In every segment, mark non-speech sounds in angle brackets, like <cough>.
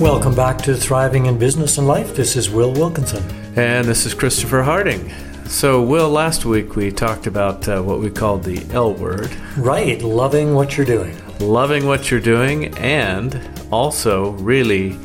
Welcome back to Thriving in Business and Life. This is Will Wilkinson. And this is Christopher Harding. So, Will, last week we talked about uh, what we called the L word. Right, loving what you're doing. Loving what you're doing, and also really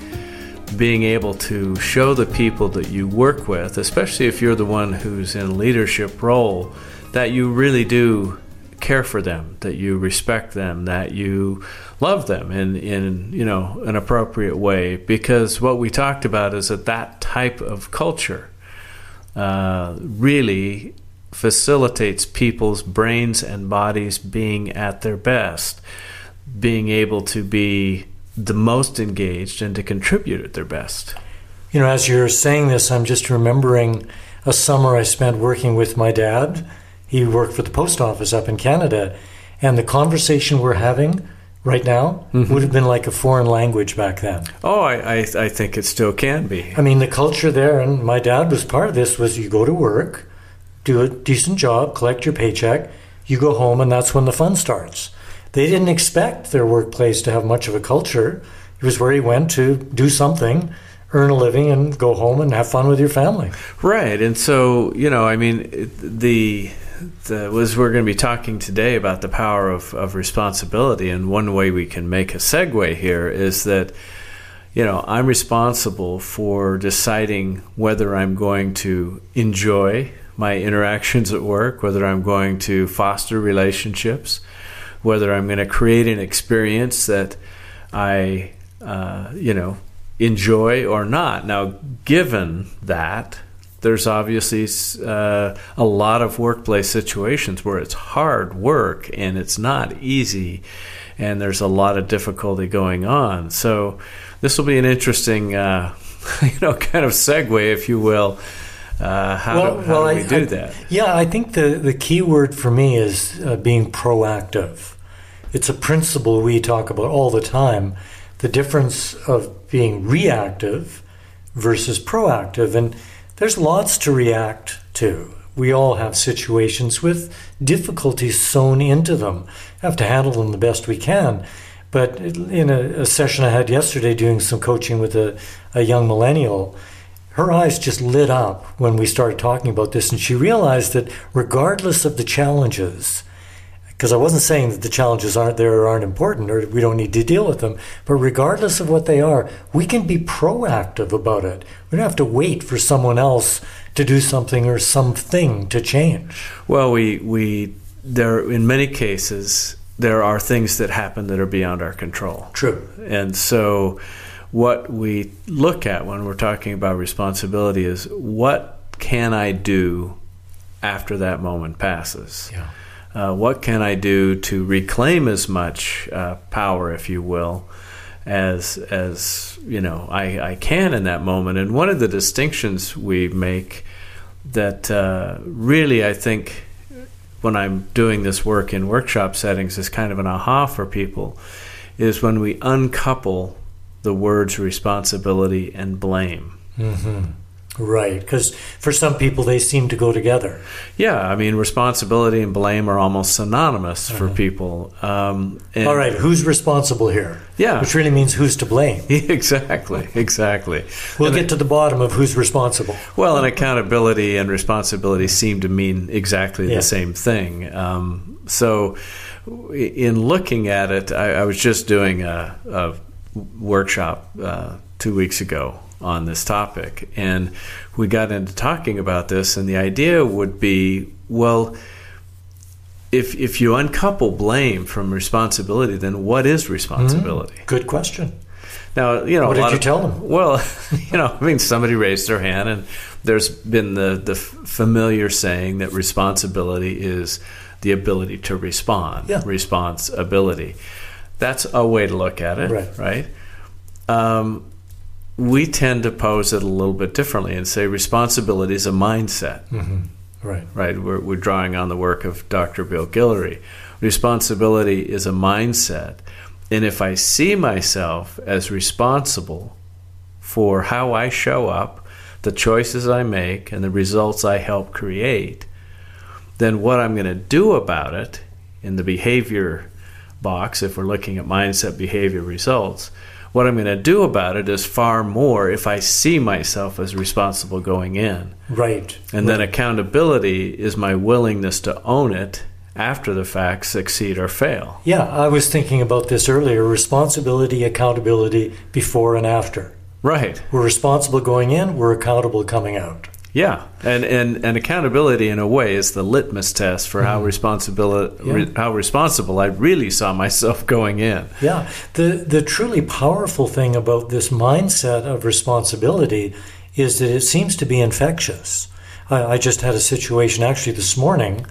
being able to show the people that you work with, especially if you're the one who's in a leadership role, that you really do care for them, that you respect them, that you love them in, in you know an appropriate way. Because what we talked about is that that type of culture uh, really facilitates people's brains and bodies being at their best, being able to be the most engaged and to contribute at their best. You know, as you're saying this, I'm just remembering a summer I spent working with my dad he worked for the post office up in Canada. And the conversation we're having right now mm-hmm. would have been like a foreign language back then. Oh, I, I, I, think it still can be. I mean, the culture there, and my dad was part of this, was you go to work, do a decent job, collect your paycheck, you go home, and that's when the fun starts. They didn't expect their workplace to have much of a culture. It was where he went to do something earn a living and go home and have fun with your family. Right. And so, you know, I mean, the the, was we're going to be talking today about the power of, of responsibility. And one way we can make a segue here is that, you know, I'm responsible for deciding whether I'm going to enjoy my interactions at work, whether I'm going to foster relationships, whether I'm going to create an experience that I, uh, you know, enjoy or not. Now, given that, there's obviously uh, a lot of workplace situations where it's hard work and it's not easy, and there's a lot of difficulty going on. So this will be an interesting, uh, <laughs> you know, kind of segue, if you will. Uh, how, well, do, how well, do we I, do I, that? Yeah, I think the, the key word for me is uh, being proactive. It's a principle we talk about all the time. The difference of being reactive versus proactive. And there's lots to react to. We all have situations with difficulties sewn into them. Have to handle them the best we can. But in a, a session I had yesterday doing some coaching with a, a young millennial, her eyes just lit up when we started talking about this, and she realized that regardless of the challenges, because I wasn't saying that the challenges aren't there or aren't important or we don't need to deal with them. But regardless of what they are, we can be proactive about it. We don't have to wait for someone else to do something or something to change. Well, we we there in many cases there are things that happen that are beyond our control. True. And so what we look at when we're talking about responsibility is what can I do after that moment passes? Yeah uh, what can I do to reclaim as much uh, power, if you will, as as you know I, I can in that moment. And one of the distinctions we make that uh, really I think when I'm doing this work in workshop settings is kind of an aha for people is when we uncouple the words responsibility and blame. Mm-hmm. Right, because for some people they seem to go together. Yeah, I mean, responsibility and blame are almost synonymous uh-huh. for people. Um, All right, who's responsible here? Yeah, which really means who's to blame. <laughs> exactly, exactly. we'll and get to the bottom of who's responsible. Well, and accountability and responsibility seem to mean exactly yeah. the same thing. Um, so, in looking at it, I, I was just doing a, a workshop uh, two weeks ago on this topic. And we got into talking about this, and the idea would be well, if, if you uncouple blame from responsibility, then what is responsibility? Mm, good question. Now, you know, what did you of, tell them? Well, <laughs> you know, I mean, somebody raised their hand, and there's been the the familiar saying that responsibility is the ability to respond. Yeah. Responsibility. That's a way to look at it, right? Right. Um, we tend to pose it a little bit differently and say responsibility is a mindset. Mm-hmm. Right. Right. We're, we're drawing on the work of Dr. Bill Guillory. Responsibility is a mindset. And if I see myself as responsible for how I show up, the choices I make, and the results I help create, then what I'm going to do about it in the behavior box, if we're looking at mindset, behavior, results, What I'm going to do about it is far more if I see myself as responsible going in. Right. And right. then accountability is my willingness to own it after the fact, succeed or fail. Yeah, I was thinking about this earlier responsibility, accountability before and after. Right. We're responsible going in, we're accountable coming out. Yeah, and, and, and accountability in a way is the litmus test for how responsible Yeah. re, how responsible I really saw myself <laughs> going in. Yeah, the the truly powerful thing about this mindset of responsibility is that it seems to be infectious. I, I just had a situation actually this morning,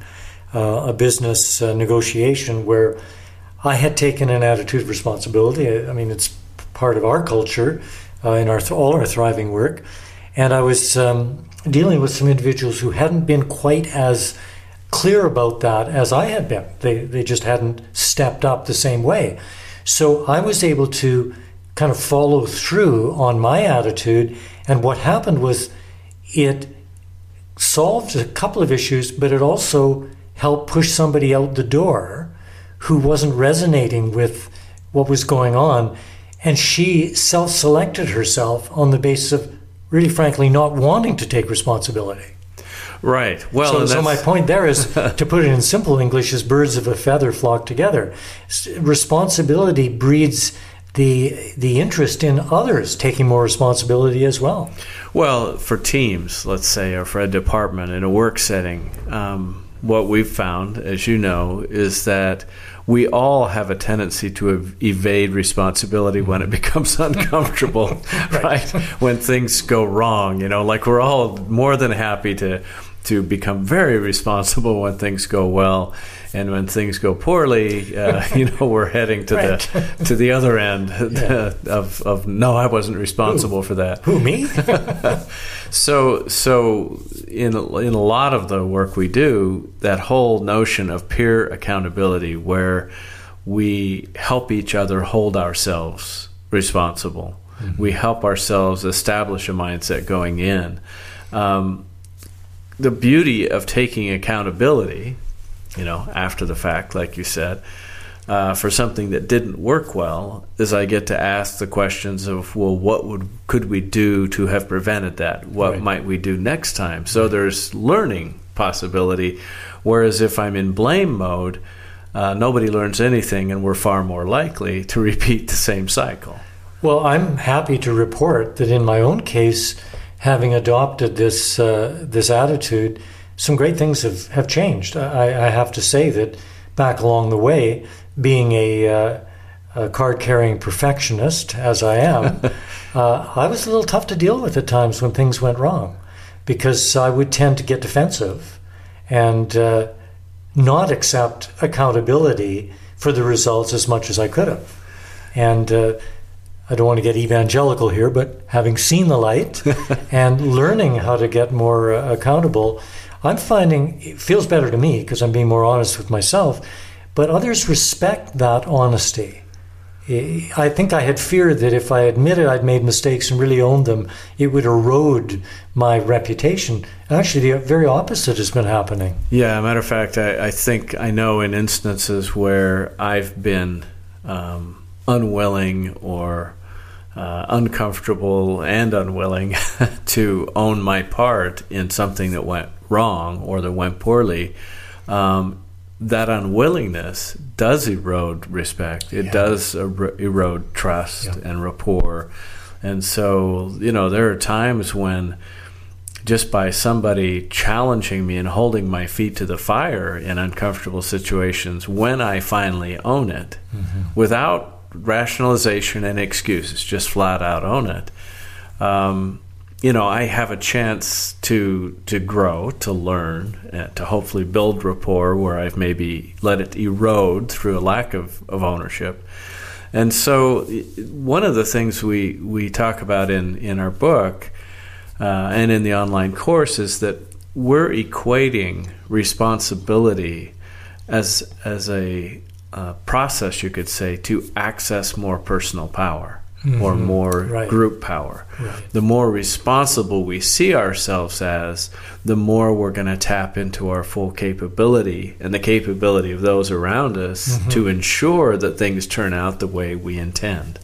uh, a business uh, negotiation where I had taken an attitude of responsibility. I, I mean, it's part of our culture uh, in our all our thriving work, and I was um, dealing with some individuals who hadn't been quite as clear about that as I had been. They, they just hadn't stepped up the same way. So I was able to kind of follow through on my attitude. And what happened was it solved a couple of issues, but it also helped push somebody out the door who wasn't resonating with what was going on. And she self selected herself on the basis of really, frankly, not wanting to take responsibility. Right. Well, So, so my point there is <laughs> to put it in simple English is birds of a feather flock together. Responsibility breeds the the interest in others taking more responsibility as well. Well, for teams, let's say, or for a department in a work setting, um, what we've found, as you know, is that we all have a tendency to ev- evade responsibility when it <laughs> becomes uncomfortable, <laughs> right. When things go wrong, you know, like we're all more than happy to to become very responsible when things go well, and when things go poorly, uh, <laughs> you know, we're heading to Right. the <laughs> to the other end <laughs> of of no, I wasn't responsible for that. Who me? So, so in in a lot of the work we do, that whole notion of peer accountability, where we help each other hold ourselves responsible, we help ourselves establish a mindset going in. Um, the beauty of taking accountability, you know, after the fact, like you said, uh, for something that didn't work well, is I get to ask the questions of, well, what would could we do to have prevented that? What Right. might we do next time? So there's learning possibility. Whereas if I'm in blame mode, uh, nobody learns anything, and we're far more likely to <laughs> repeat the same cycle. Well, I'm happy to report that in my own case, having adopted this uh, this attitude, some great things have, have changed. I, I have to say that back along the way, being a, uh, a card carrying perfectionist as I am, <laughs> uh, I was a little tough to deal with at times when things went wrong, because I would tend to get defensive and uh, not accept accountability for the results as much as I could have. And uh, I don't want to get evangelical here, but having seen the light <laughs> and learning how to get more uh, accountable, I'm finding it feels better to me because I'm being more honest with myself. But others respect that honesty. I think I had feared that if I admitted I'd made mistakes and really owned them, it would erode my reputation. Actually, the very opposite has been happening. Yeah, matter of fact, I, I think I know in instances where I've been um, unwilling or uh, uncomfortable and unwilling <laughs> to own my part in something that went wrong or that went poorly. Um, that unwillingness does erode respect. It Yeah. does er- erode trust Yeah. and rapport. And so, you know, there are times when just by somebody challenging me and holding my feet to the fire in uncomfortable situations when I finally own it without rationalization and excuses, just flat out own it. Um, you know, I have a chance to to grow, to learn, uh, to hopefully build rapport where I've maybe let it erode through a lack of, of ownership. And so, one of the things we, we talk about in, in our book uh, and in the online course is that we're equating responsibility as as a uh, process, you could say, to access more personal power or more Right. group power. Right. The more responsible we see ourselves as, the more we're going to tap into our full capability and the capability of those around us to ensure that things turn out the way we intend.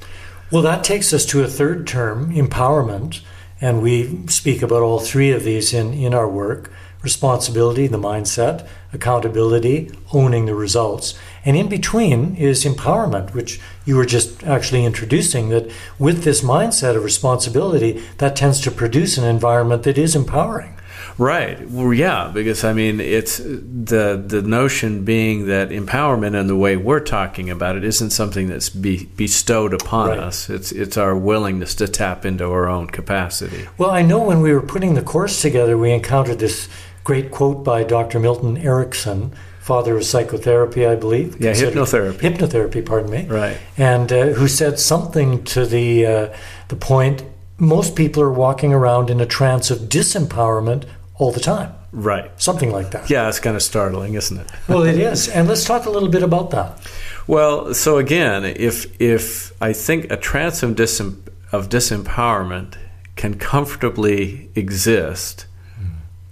Well, that takes us to a third term, empowerment, and we speak about all three of these in, in our work responsibility, the mindset, accountability, owning the results. And in between is empowerment, which you were just actually introducing that with this mindset of responsibility, that tends to produce an environment that is empowering. Right. Well, yeah, because I mean, it's the the notion being that empowerment and the way we're talking about it isn't something that's be, bestowed upon right. us. It's it's our willingness to tap into our own capacity. Well, I know when we were putting the course together, we encountered this great quote by Dr. Milton Erickson, father of psychotherapy, I believe. Yeah, hypnotherapy. Hypnotherapy, pardon me. Right. And uh, who said something to the uh, the point most people are walking around in a trance of disempowerment all the time. Right. Something like that. Yeah, it's kind of startling, isn't it? well, it is. And let's talk a little bit about that. Well, so again, if if I think a trance of, disem- of disempowerment can comfortably exist.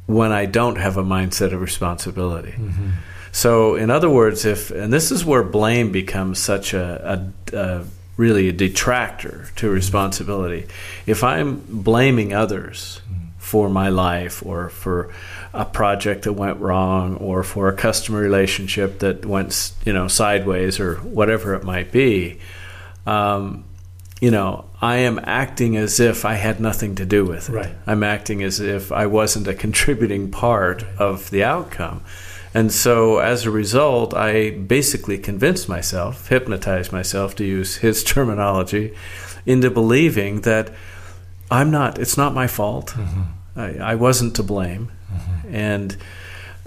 When I don't have a mindset of responsibility. Mm-hmm. So, in other words, if and this is where blame becomes such a, a, a really a detractor to responsibility. If I'm blaming others for my life or for a project that went wrong or for a customer relationship that went you know sideways or whatever it might be um, you know i am acting as if i had nothing to do with it right. i'm acting as if i wasn't a contributing part of the outcome and so as a result i basically convinced myself hypnotized myself to use his <laughs> terminology into believing that i'm not it's not my fault mm-hmm. I, I wasn't to blame. Mm-hmm. And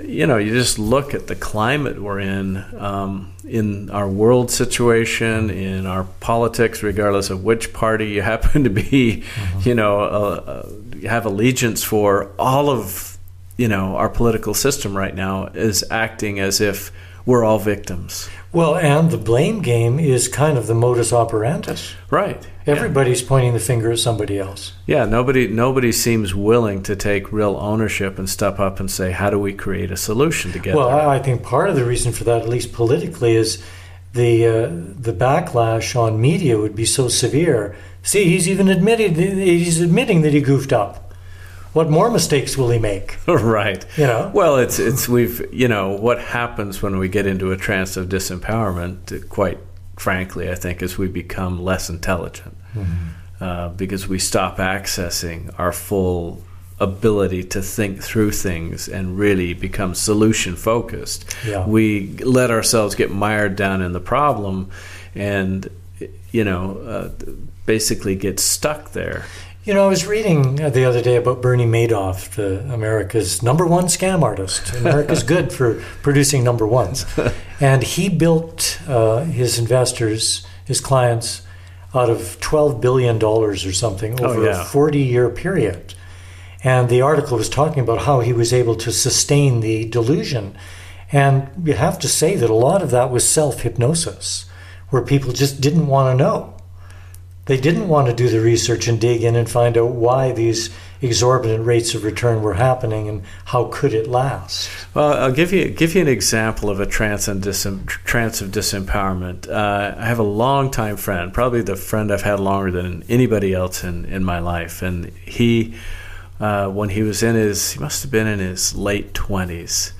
you know, you just look at the climate we're in, um, in our world situation, in our politics, regardless of which party you <laughs> happen to be, mm-hmm. you know, uh, uh, have allegiance for. All of you know our political system right now is acting as if we're all victims. Well, and the blame game is kind of the modus operandus. Right. Everybody's yeah. pointing the finger at somebody else. Yeah, nobody nobody seems willing to take real ownership and step up and say, "How do we create a solution together?" Well, I think part of the reason for that, at least politically, is the uh, the backlash on media would be so severe. See, he's even admitted he's admitting that he goofed up what more mistakes will he make? <laughs> right. You know. Well, it's it's we've you know what happens when we get into a trance of disempowerment. Quite frankly, I think is we become less intelligent mm-hmm. uh, because we stop accessing our full ability to think through things and really become solution focused. Yeah. We let ourselves get mired down in the problem, and you know, uh, basically get stuck there. You know, I was reading the other day about Bernie Madoff, the America's number one scam artist. America's good for producing number ones, <laughs> and he built uh, his investors, his clients, out of twelve billion dollars or something oh, over oh, yeah. a forty-year period. And the article was talking about how he was able to sustain the delusion, and you have to say that a lot of that was self hypnosis, where people just didn't want to know they didn't want to do the research and dig in and find out why these exorbitant rates of return were happening and how could it last. Well, I'll give you give you an example of a trance and trance of disempowerment. Uh, I have a longtime friend, probably the friend I've had longer than anybody else in, in my life, and he, uh, when he was in his, he must have been in his late twenties.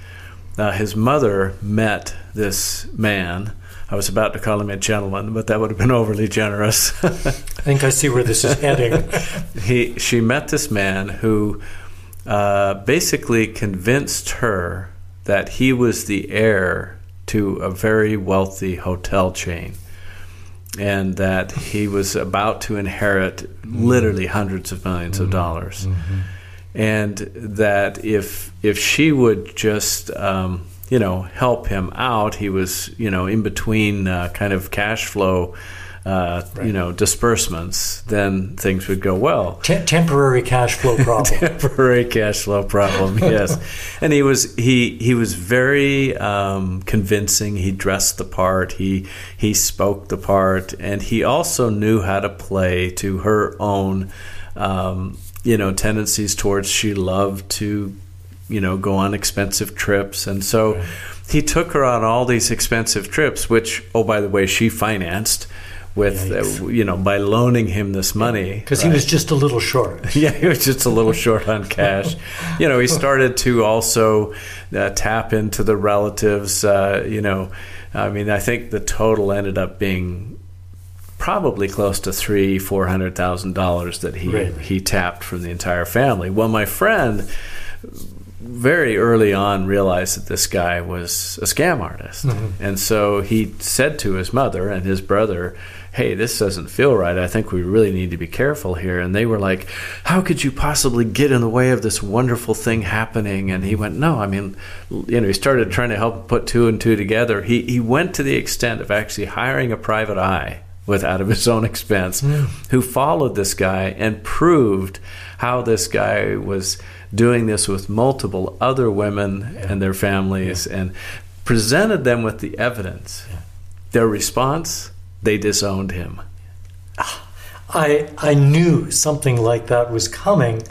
Uh, his mother met this man I was about to call him a gentleman, but that would have been overly generous. I think I see where this is heading. <laughs> he, she met this man who uh, basically convinced her that he was the heir to a very wealthy hotel chain and that he was about to inherit mm-hmm. literally hundreds of 1000000s mm-hmm. of dollars. Mm-hmm. And that if if she would just um, you know help him out. He was you know in between uh, kind of cash flow. Uh, right. You know, disbursements, then things would go well. T- temporary cash flow <laughs> problem. temporary cash flow problem. <laughs> Yes, and he was he he was very um, convincing. He dressed the part. He he spoke the part, and he also knew how to play to her own. Um, you know tendencies towards she loved to you know, go on expensive trips. And so right. he took her on all these expensive trips, which, oh, by the way, she financed with uh, you know by loaning him this money because right? he was just a little short. <laughs> yeah, he was just a little short on cash. you know, he started to also uh, tap into the relatives. Uh, you know, I mean, I think the total ended up being probably close to three, four hundred thousand dollars that he right. he tapped from the entire family. Well, my friend very early on realized that this guy was a scam artist. Mm-hmm. And so he said to his mother and his brother, Hey, this doesn't feel right. I think we really need to be careful here. And they were like, How could you possibly get in the way of this wonderful thing happening? And he went, No, I mean, you know, he started trying to help put two and two together. He, he went to the extent of actually hiring a private eye with out of his own expense mm. who followed this guy and proved how this guy was doing this with multiple other women yeah. and their families yeah. and presented them with the evidence. Yeah. Their response, they disowned him. Ah, I I knew something like that was coming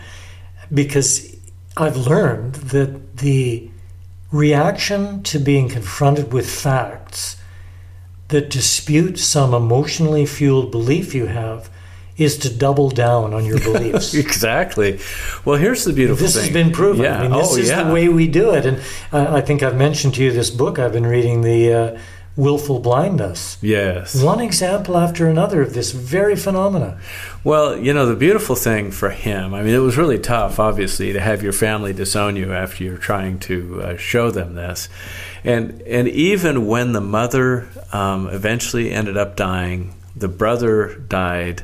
because I've learned that the reaction to being confronted with facts that dispute some emotionally fueled belief you have is to double down on your beliefs. <laughs> exactly. Well, here's the beautiful thing. this thing. has been proven. Yeah. I mean, this oh, is yeah. the way we do it. And uh, I think I've mentioned to you this book I've been reading, the uh, Willful Blindness. Yes. One example after another of this very phenomena. Well, you know, the beautiful thing for him, I mean, it was really tough, obviously, to have your family disown you after you're trying to uh, show them this. And, and even when the mother um, eventually ended up dying, the brother died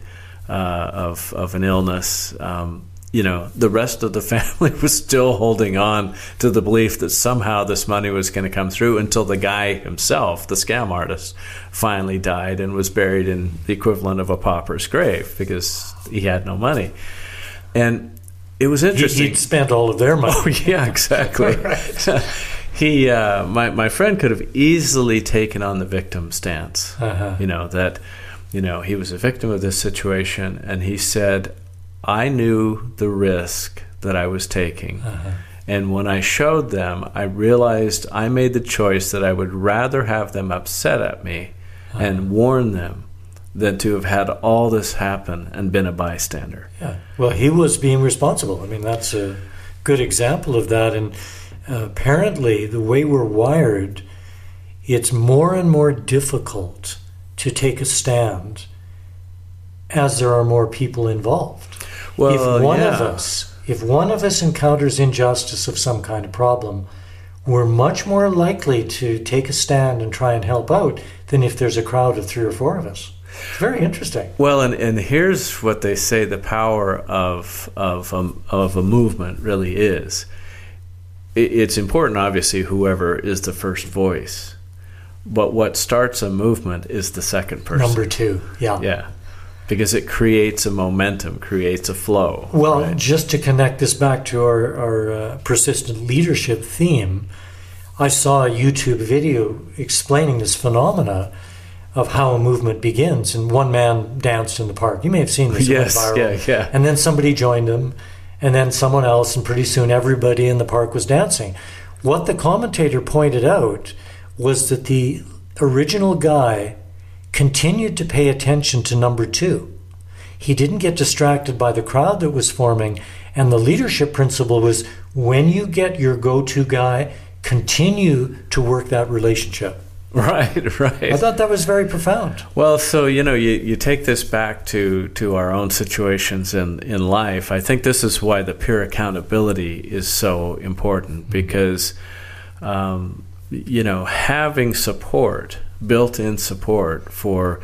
uh, of of an illness. Um, you know, the rest of the <laughs> family <laughs> was still holding on to the belief that somehow this money was going to come through until the guy himself, the scam artist, finally died and was buried in the equivalent of a pauper's grave because he had no money. And it was interesting. He'd spent all of their money. <laughs> Oh, yeah, exactly. he, uh, my, my friend could have easily taken on the victim stance. Uh-huh. You know, that you know, he was a victim of this situation, and he said, I knew the risk that I was taking. Uh-huh. And when I showed them, I realized I made the choice that I would rather have them upset at me uh-huh. and warn them than to have had all this happen and been a bystander. Yeah. Well, he was being responsible. I mean, that's a good example of that. And uh, apparently, the way we're wired, it's more and more difficult to take a stand as there are more people involved. Well, if one yeah. of us, if one of us encounters injustice of some kind of problem, we're much more likely to take a stand and try and help out than if there's a crowd of three or four of us. It's very interesting. Well, and, and here's what they say the power of, of, um, of a movement really is. it's important, obviously, whoever is the first voice but what starts a movement is the second person. Number two, yeah. Yeah. Because it creates a momentum, creates a flow. Well, right? just to connect this back to our, our uh, persistent leadership theme, I saw a YouTube video explaining this phenomena of how a movement begins. And one man danced in the park. You may have seen this. yes, yeah, yeah. And then somebody joined him, and then someone else, and pretty soon everybody in the park was dancing. What the commentator pointed out was that the original guy continued to pay attention to number two. He didn't get distracted by the crowd that was forming. And the leadership principle was when you get your go to guy, continue to work that relationship. <laughs> Right, right. I thought that was very profound. Well, so you know, you, you take this back to, to our own situations in, in life. I think this is why the peer accountability is so important because um, you know, having support, built in support for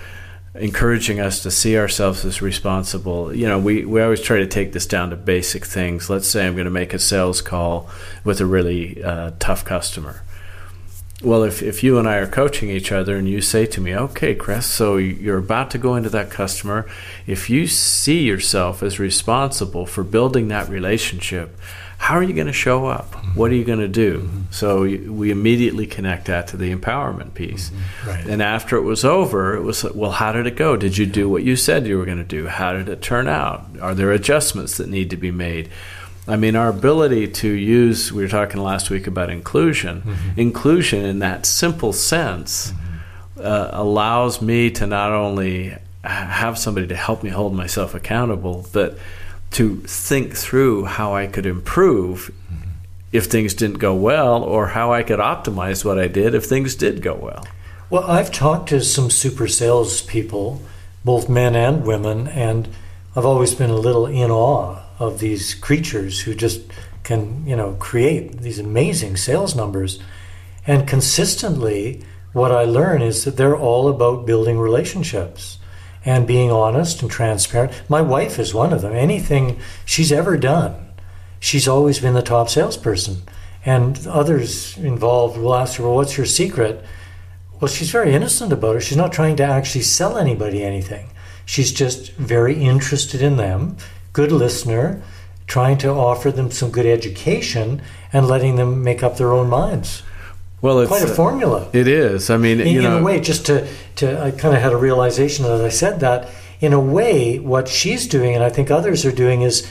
encouraging us to see ourselves as responsible. You know, we, we always try to take this down to basic things. Let's say I'm going to make a sales call with a really uh, tough customer. Well, if, if you and I are coaching each other and you say to me, okay, Chris, so you're about to go into that customer, if you see yourself as responsible for building that relationship, how are you going to show up? What are you going to do? Mm-hmm. So we immediately connect that to the empowerment piece. Mm-hmm. Right. And after it was over, it was well, how did it go? Did you do what you said you were going to do? How did it turn out? Are there adjustments that need to be made? I mean, our ability to use, we were talking last week about inclusion, mm-hmm. inclusion in that simple sense. Mm-hmm. uh, allows me to not only have somebody to help me hold myself accountable, but to think through how I could improve mm-hmm. if things didn't go well, or how I could optimize what I did if things did go well. Well, I've talked to some super sales people, both men and women, and I've always been a little in awe of these creatures who just can, you know, create these amazing sales numbers. And consistently, what I learn is that they're all about building relationships and being honest and transparent. My wife is one of them. Anything she's ever done, she's always been the top salesperson. And others involved will ask her, Well, what's your secret? Well, she's very innocent about it. She's not trying to actually sell anybody anything. She's just very interested in them, good listener, trying to offer them some good education and letting them make up their own minds. Well, it's quite a formula. It is. I mean, in, you know, in a way, just to, to I kind of had a realization as I said that. In a way, what she's doing, and I think others are doing, is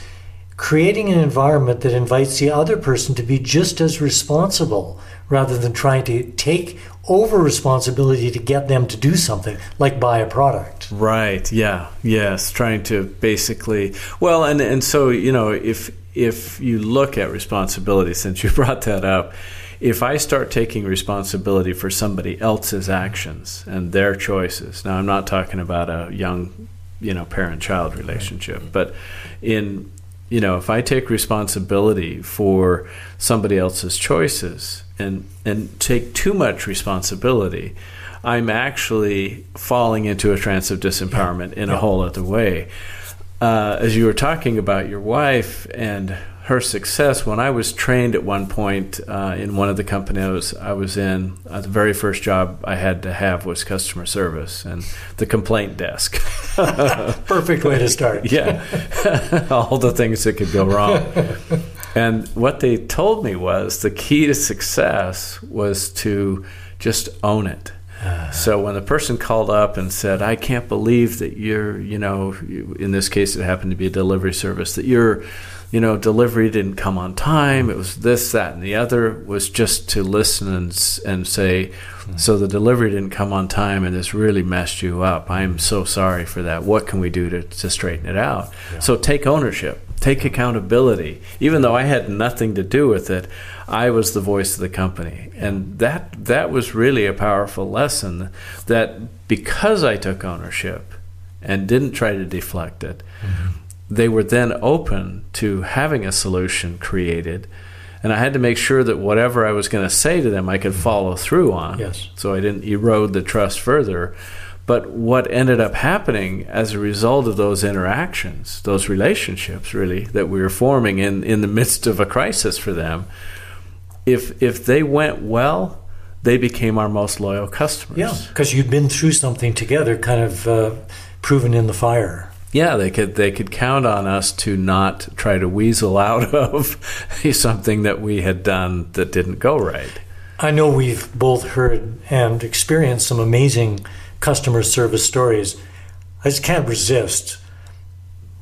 creating an environment that invites the other person to be just as responsible rather than trying to take over responsibility to get them to do something like buy a product right yeah yes trying to basically well and and so you know if if you look at responsibility since you <laughs> brought that up if I start taking responsibility for somebody else's actions and their choices, now I'm not talking about a young, you know, parent-child relationship, but in, you know, if I take responsibility for somebody else's choices and and take too much responsibility, I'm actually falling into a trance of disempowerment in a whole other way. Uh, as you were talking about your wife and her success when I was trained at one point uh, in one of the companies I was, in. Uh, the very first job I had to have was customer service and the complaint desk. <laughs> Perfect way to start. <laughs> yeah, <laughs> all the things that could go wrong. And what they told me was the key to success was to just own it. So when the person called up and said, "I can't believe that you're," you know, in this case it happened to be a delivery service, that you're you know, delivery didn't come on time. It was this, that, and the other. Was just to listen and and say, mm-hmm. so the delivery didn't come on time, and this really messed you up. I'm so sorry for that. What can we do to to straighten it out? Yeah. So take ownership, take accountability. Even though I had nothing to do with it, I was the voice of the company, and that that was really a powerful lesson. That because I took ownership and didn't try to deflect it. Mm-hmm they were then open to having a solution created. And I had to make sure that whatever I was going to say to them, I could follow through on. Yes. So I didn't erode the trust further. But what ended up happening as a result of those interactions, those relationships really that we were forming in, in the midst of a crisis for them, if if they went well, they became our most loyal customers. Yeah, because you'd been through something together, kind of uh, proven in the fire yeah, they could they could count on us to not try to weasel out <laughs> of something that we had done that didn't go right. I know we've both heard and experienced some amazing customer service stories. I just can't resist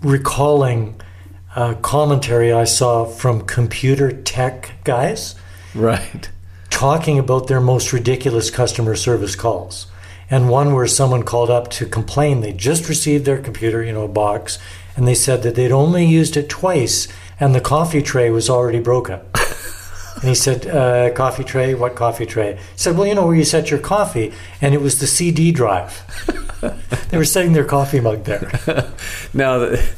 recalling a commentary I saw from computer tech guys. Right. Talking about their most ridiculous customer service calls and one where someone called up to complain they just received their computer, you know, a box, and they said that they'd only used it twice and the coffee tray was already broken. and he said, uh, "Coffee tray? What coffee tray?" He said, "Well, you know where you set your coffee, and it was the CD drive." <laughs> they were setting their coffee mug there. <laughs> now. The-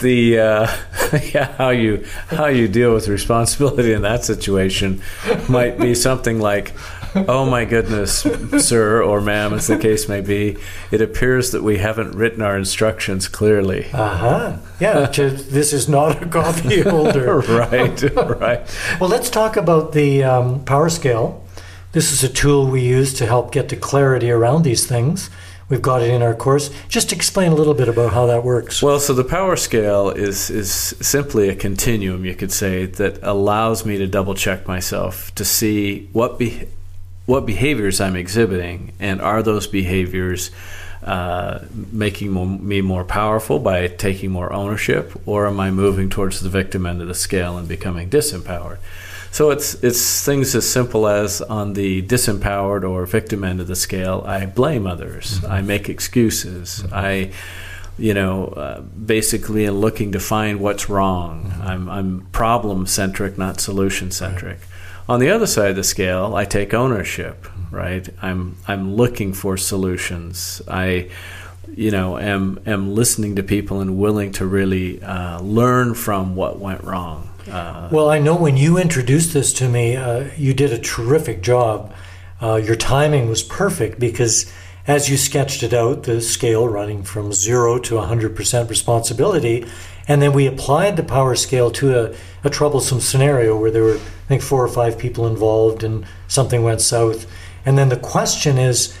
the uh, <laughs> yeah, how you how you deal with responsibility in that situation might be something like oh my goodness, sir or ma'am, as the case may be, it appears that we haven't written our instructions clearly. Uh huh. Yeah, this is not a coffee <laughs> holder. right, right. well, let's talk about the um, power scale. This is a tool we use to help get to clarity around these things. We've got it in our course. Just explain a little bit about how that works. Well, so the power scale is is simply a continuum, you could say, that allows me to double check myself to see what be, what behaviors I'm exhibiting, and are those behaviors uh, making me more powerful by taking more ownership, or am I moving towards the victim end of the scale and becoming disempowered? So it's it's things as simple as on the disempowered or victim end of the scale, I blame others, mm-hmm. I make excuses, mm-hmm. I you know, uh, basically in looking to find what's wrong. Mm-hmm. I'm, I'm problem centric, not solution centric. Right. On the other side of the scale, I take ownership. Right, I'm I'm looking for solutions. I, you know, am am listening to people and willing to really uh, learn from what went wrong. Uh, well, I know when you introduced this to me, uh, you did a terrific job. Uh, your timing was perfect because as you sketched it out, the scale running from zero to 100% responsibility. And then we applied the power scale to a, a, troublesome scenario where there were, I think, four or five people involved and something went south. And then the question is,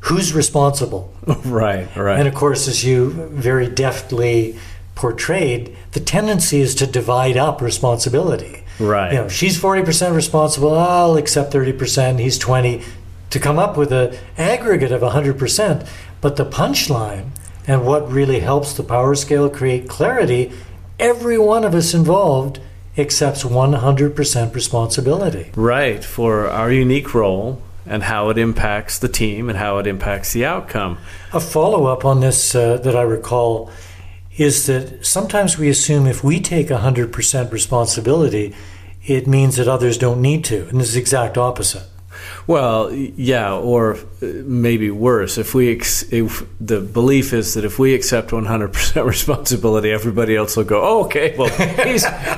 who's responsible? <laughs> right, right. And of course, as you very deftly portrayed, the tendency is to divide up responsibility. Right. You know, she's 40% responsible, I'll accept 30%, he's 20 to come up with an aggregate of 100%. But the punchline and what really helps the power scale create clarity, every one of us involved accepts 100% responsibility. Right, for our unique role and how it impacts the team and how it impacts the outcome. A follow up on this uh, that I recall is that sometimes we assume if we take 100% responsibility, it means that others don't need to. And it's the exact opposite. Well, yeah, or maybe worse. If we ex- if the belief is that if we accept 100% <laughs> responsibility, everybody else will go, oh, "Okay, well,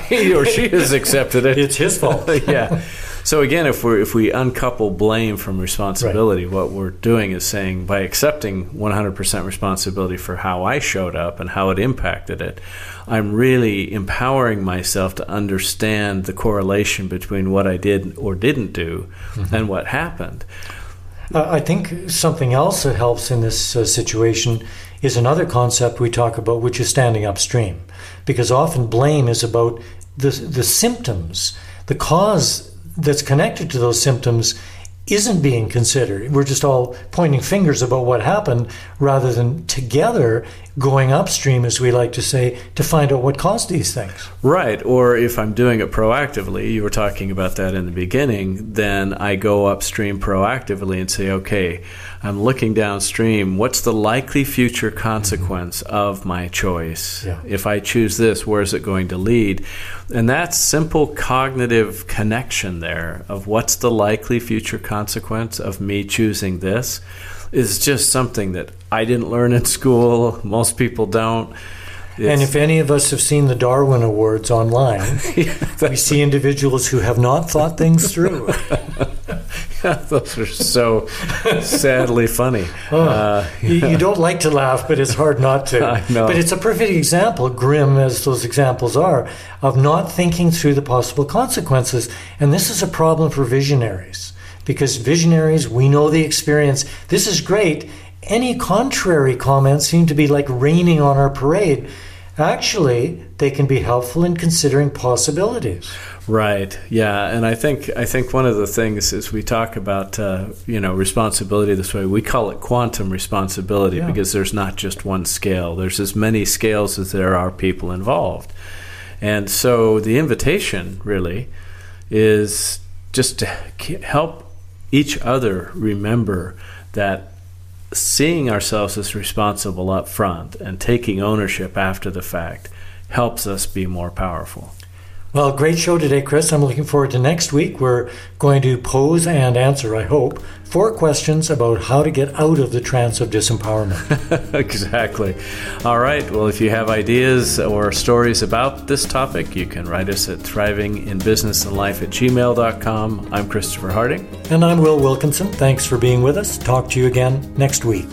he or she has accepted it. It's his fault." <laughs> yeah. So again, if we if we uncouple blame from responsibility, right. what we're doing is saying by accepting 100% responsibility for how I showed up and how it impacted it, I'm really empowering myself to understand the correlation between what I did or didn't do mm-hmm. and what happened. Uh, I think something else that helps in this uh, situation is another concept we talk about, which is standing upstream, because often blame is about the the symptoms, the cause that's connected to those symptoms isn't being considered. We're just all pointing fingers about what happened rather than together going upstream, as we like to say, to find out what caused these things. Right. Or if I'm doing it proactively, you were talking about that in the beginning, then I go upstream proactively and say, okay, I'm looking downstream. What's the likely future consequence mm-hmm. of my choice? Yeah. If I choose this, where is it going to lead? And that simple cognitive connection there of what's the likely future consequence of me choosing this is just something that I didn't learn in school. Most people don't. It's, and if any of us have seen the Darwin Awards online, <laughs> yeah, we see individuals who have not thought things through. <laughs> Those are so sadly funny. Oh, uh, you, you, don't like to laugh, but it's hard not to. But it's a perfect example, grim as those examples are, of not thinking through the possible consequences. And this is a problem for visionaries because visionaries, we know the experience. This is great. Any contrary comments seem to be like raining on our parade. Actually, they can be helpful in considering possibilities. Right. Yeah, and I think I think one of the things is we talk about uh, you know responsibility this way. We call it quantum responsibility yeah. because there's not just one scale. There's as many scales as there are people involved, and so the invitation really is just to help each other remember that seeing ourselves as responsible up front and taking ownership after the fact helps us be more powerful. Well, great show today, Chris. I'm looking forward to next week. We're going to pose and answer, I hope, four questions about how to get out of the trance of disempowerment. <laughs> exactly. All right. Well, if you have ideas or stories about this topic, you can write us at thrivinginbusinessandlife at gmail.com. I'm Christopher Harding. And I'm Will Wilkinson. Thanks for being with us. Talk to you again next week.